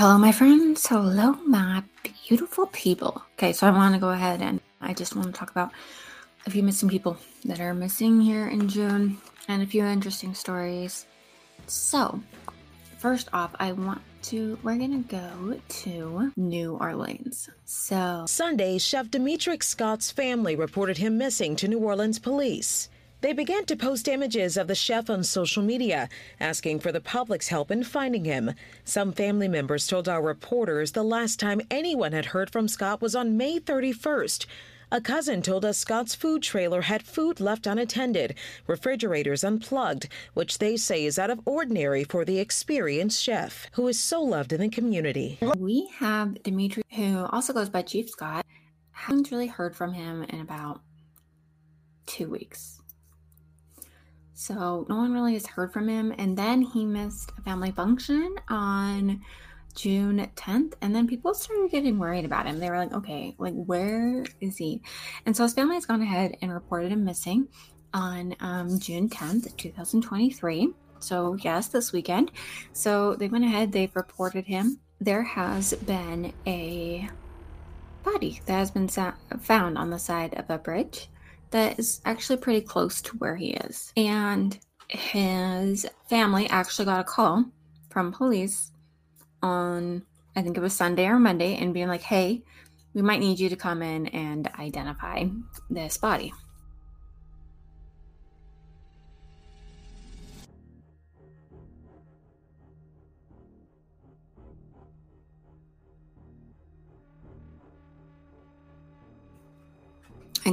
Hello, my friends. Hello, my beautiful people. Okay, so I want to go ahead and I just want to talk about a few missing people that are missing here in June and a few interesting stories. So, first off, I want to, we're going to go to New Orleans. So, Sunday, Chef Demetric Scott's family reported him missing to New Orleans police. They began to post images of the chef on social media, asking for the public's help in finding him. Some family members told our reporters the last time anyone had heard from Scott was on May 31st. A cousin told us Scott's food trailer had food left unattended, refrigerators unplugged, which they say is out of ordinary for the experienced chef, who is so loved in the community. we have Dimitri, who also goes by Chief Scott. Haven't really heard from him in about two weeks. So no one really has heard from him. And then he missed a family function on June 10th. And then people started getting worried about him. They were like, okay, like, where is he? And so his family has gone ahead and reported him missing on um, June 10th, 2023. So, yes, this weekend. So they went ahead, they've reported him. There has been a body that has been sa- found on the side of a bridge that is actually pretty close to where he is. And his family actually got a call from police on, I think it was Sunday or Monday, and being like, hey, we might need you to come in and identify this body.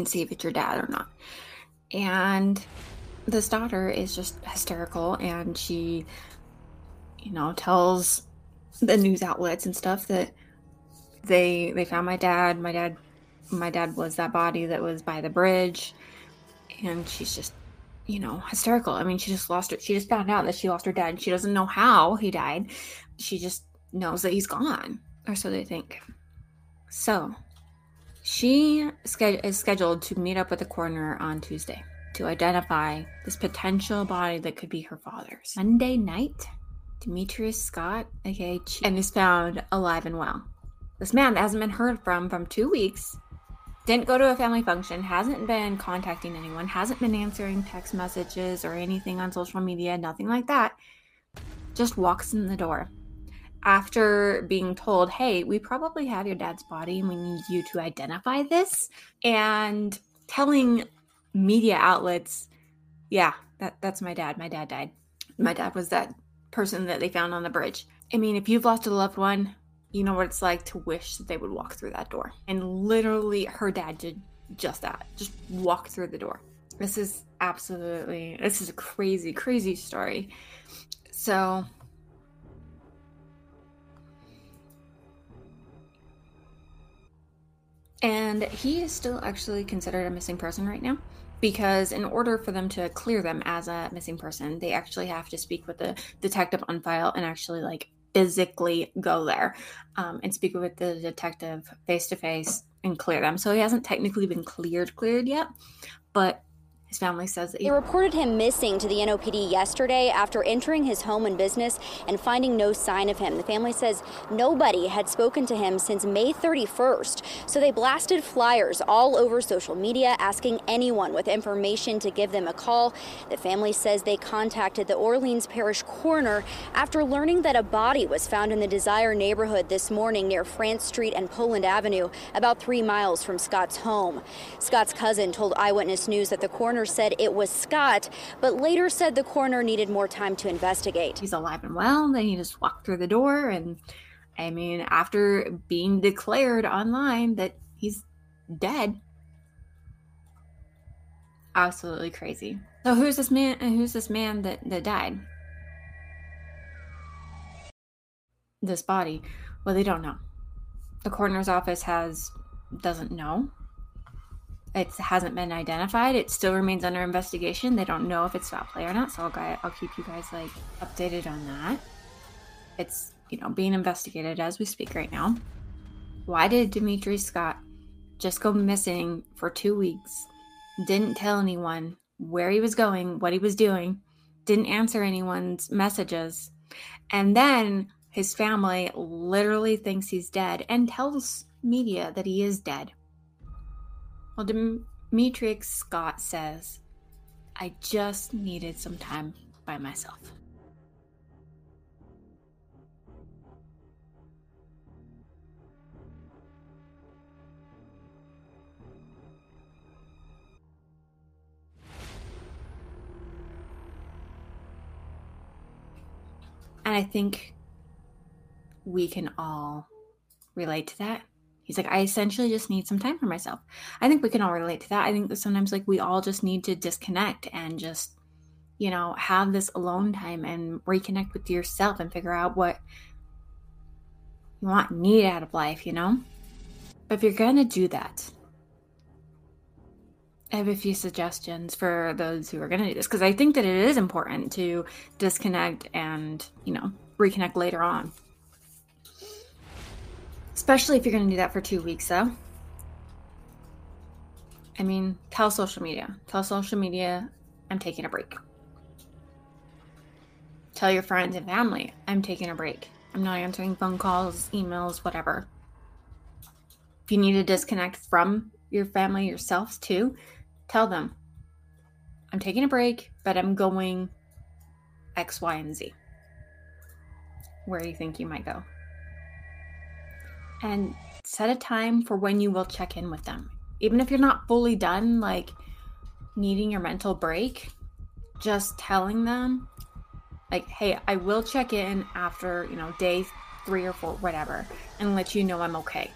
See if it's your dad or not. And this daughter is just hysterical and she, you know, tells the news outlets and stuff that they they found my dad. My dad my dad was that body that was by the bridge and she's just you know hysterical i mean she just lost her she just found out that she lost her dad and she doesn't know how he died she just knows that he's gone or so they think so she is scheduled to meet up with the coroner on Tuesday to identify this potential body that could be her father's. Monday night, Demetrius Scott, aka Chief, and is found alive and well. This man hasn't been heard from from two weeks. Didn't go to a family function, hasn't been contacting anyone, hasn't been answering text messages or anything on social media, nothing like that. Just walks in the door after being told, hey, we probably have your dad's body and we need you to identify this, and telling media outlets, yeah, that, that's my dad. My dad died. My dad was that person that they found on the bridge. I mean, if you've lost a loved one, you know what it's like to wish that they would walk through that door. And literally, her dad did just that, just walk through the door. This is absolutely, this is a crazy, crazy story. So, And he is still actually considered a missing person right now because in order for them to clear them as a missing person, they actually have to speak with the detective on file and actually like physically go there um, and speak with the detective face to face and clear them. So he hasn't technically been cleared cleared yet, but his family says that he- they reported him missing to the NOPD yesterday after entering his home and business and finding no sign of him. The family says nobody had spoken to him since May 31st, so they blasted flyers all over social media asking anyone with information to give them a call. The family says they contacted the Orleans Parish coroner after learning that a body was found in the Desire neighborhood this morning near France Street and Poland Avenue, about three miles from Scott's home. Scott's cousin told Eyewitness News that the coroner coroner said it was Scott, but later said the coroner needed more time to investigate. He's alive and well. Then he just walked through the door. And I mean, after being declared online that he's dead, absolutely crazy. So who's this man? Who's this man that, that died? This body. Well, they don't know. The coroner's office has doesn't know it hasn't been identified. It still remains under investigation. They don't know if it's foul play or not. So I'll, I'll keep you guys like updated on that. It's you know being investigated as we speak right now. Why did Dimitri Scott just go missing for two weeks? Didn't tell anyone where he was going, what he was doing, didn't answer anyone's messages, and then his family literally thinks he's dead and tells media that he is dead. Well, Demetric Scott says, I just needed some time by myself. And I think we can all relate to that. He's like, I essentially just need some time for myself. I think we can all relate to that. I think that sometimes, like, we all just need to disconnect and just, you know, have this alone time and reconnect with yourself and figure out what you want, need out of life, you know? But if you're going to do that, I have a few suggestions for those who are going to do this because I think that it is important to disconnect and, you know, reconnect later on. Especially if you're going to do that for two weeks, though. I mean, tell social media. Tell social media, I'm taking a break. Tell your friends and family, I'm taking a break. I'm not answering phone calls, emails, whatever. If you need to disconnect from your family yourselves too, Tell them, I'm taking a break, but I'm going X, Y, and Z. Where do you think you might go? And set a time for when you will check in with them. Even if you're not fully done, like needing your mental break, just telling them, like, hey, I will check in after, you know, day three or four, whatever, and let you know I'm okay.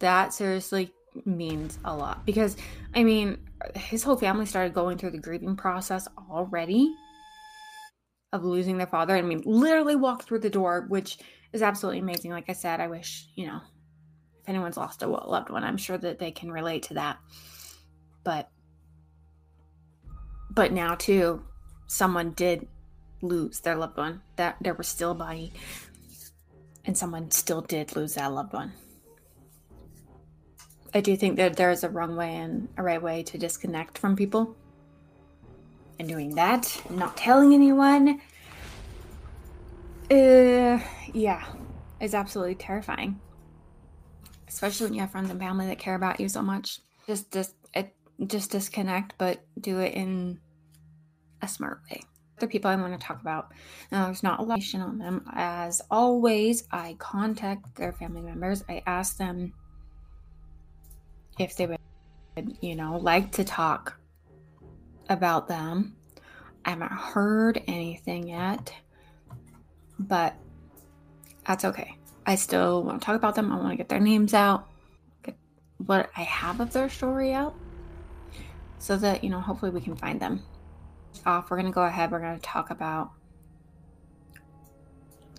That seriously means a lot because, I mean, his whole family started going through the grieving process already of losing their father. I mean, literally walked through the door, which is absolutely amazing. Like I said, I wish, you know, if anyone's lost a loved one, I'm sure that they can relate to that. But but now too, someone did lose their loved one. That there was still a body and someone still did lose that loved one. I do think that there is a wrong way and a right way to disconnect from people. And doing that, not telling anyone, uh, yeah, it's absolutely terrifying. Especially when you have friends and family that care about you so much. Just, just, it, just disconnect, but do it in a smart way. The people I want to talk about, now there's not a lot of on them. As always, I contact their family members. I ask them if they would, you know, like to talk about them. I haven't heard anything yet, but that's okay. I still want to talk about them. I want to get their names out, get what I have of their story out, so that, you know, hopefully we can find them. Off, we're going to go ahead. We're going to talk about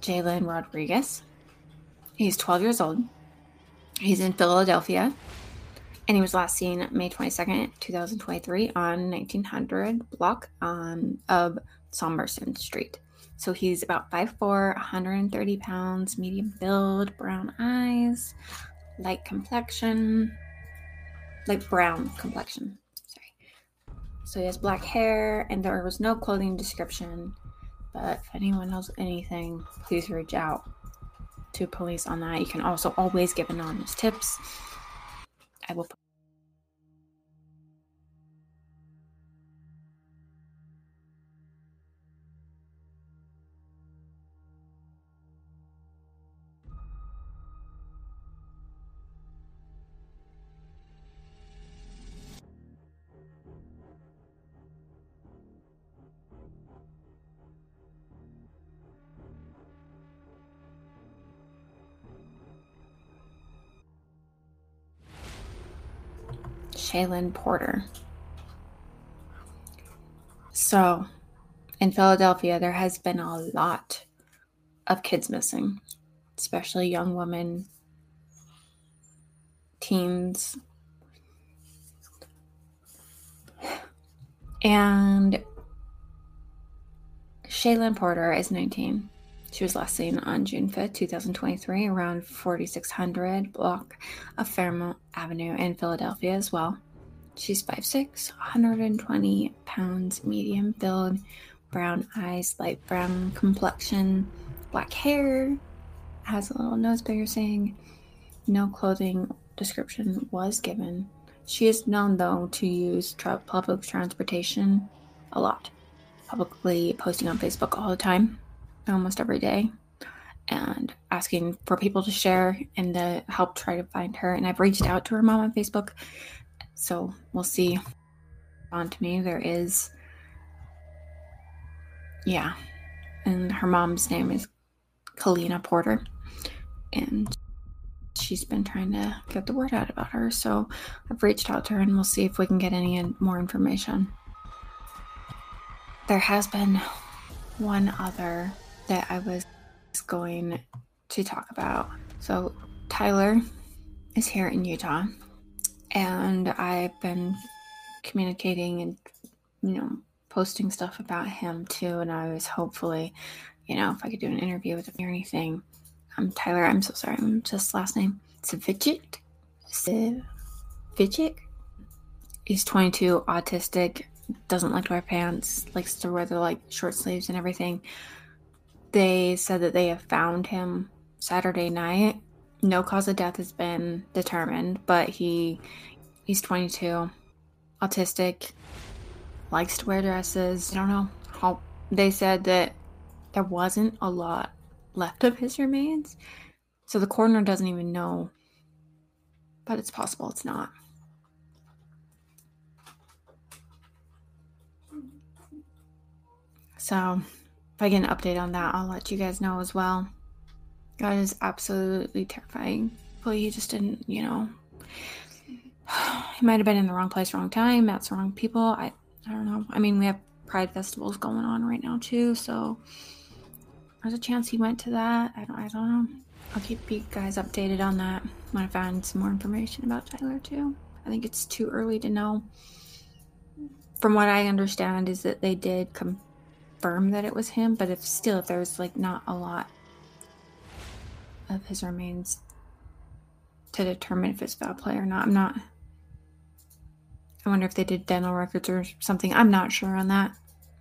Jalen Rodriguez. He's 12 years old. He's in Philadelphia and he was last seen May 22nd, 2023 on 1900 block um, of Somerset Street. So he's about 5'4", 130 pounds, medium build, brown eyes, light complexion, like brown complexion. Sorry. So he has black hair, and there was no clothing description. But if anyone knows anything, please reach out to police on that. You can also always give anonymous tips. I will Shayala Porter. So, in Philadelphia, there has been a lot of kids missing, especially young women, teens. And Shayala Porter is 19. She was last seen on June 5th, 2023, around 4600 block of Fairmount Avenue in Philadelphia as well. She's 5'6, 120 pounds, medium build, brown eyes, light brown complexion, black hair, has a little nose bigger saying no clothing description was given. She is known, though, to use tra- public transportation a lot, publicly posting on Facebook all the time, almost every day, and asking for people to share and to help try to find her. And I've reached out to her mom on Facebook, so we'll see. On to me, there is, yeah, and her mom's name is Kalina Porter, and she's been trying to get the word out about her. So I've reached out to her and we'll see if we can get any more information. There has been one other that I was going to talk about. So Tyler is here in Utah and I've been communicating and you know posting stuff about him too and I was hopefully you know if I could do an interview with him or anything I'm Tyler. I'm so sorry. I'm just last name. Savicic. Savicic. He's 22, autistic, doesn't like to wear pants, likes to wear the like short sleeves and everything. They said that they have found him Saturday night. No cause of death has been determined, but he he's 22, autistic, likes to wear dresses. I don't know how they said that there wasn't a lot left of his remains. So the coroner doesn't even know, but it's possible it's not. So if I get an update on that, I'll let you guys know as well. God is absolutely terrifying. Well, he just didn't, you know, he might have been in the wrong place, wrong time, met the wrong people. I, I don't know. I mean, we have pride festivals going on right now too, so there's a chance he went to that. I don't, I don't know. I'll keep you guys updated on that when I find some more information about Tyler too. I think it's too early to know. From what I understand, is that they did confirm that it was him, but if still, if there's like not a lot of his remains to determine if it's foul play or not, I'm not. I wonder if they did dental records or something. I'm not sure on that,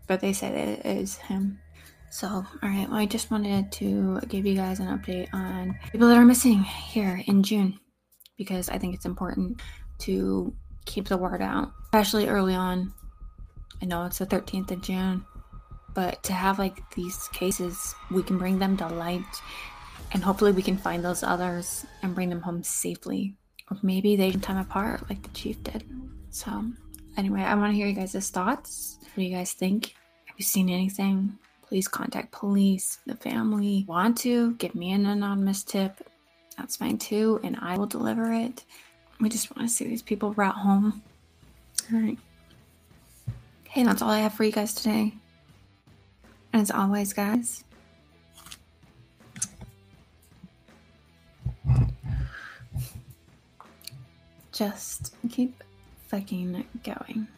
but they say it is him. So, all right, well, I just wanted to give you guys an update on people that are missing here in June because I think it's important to keep the word out, especially early on. I know it's the 13th of June, but to have like these cases, we can bring them to light and hopefully we can find those others and bring them home safely. Or maybe they time apart like the chief did. So, anyway, I want to hear you guys' thoughts. What do you guys think? Have you seen anything? please contact police, the family. Want to give me an anonymous tip? That's fine too, and I will deliver it. We just want to see these people brought home. All right. Okay, that's all I have for you guys today. As always, guys, just keep fucking going.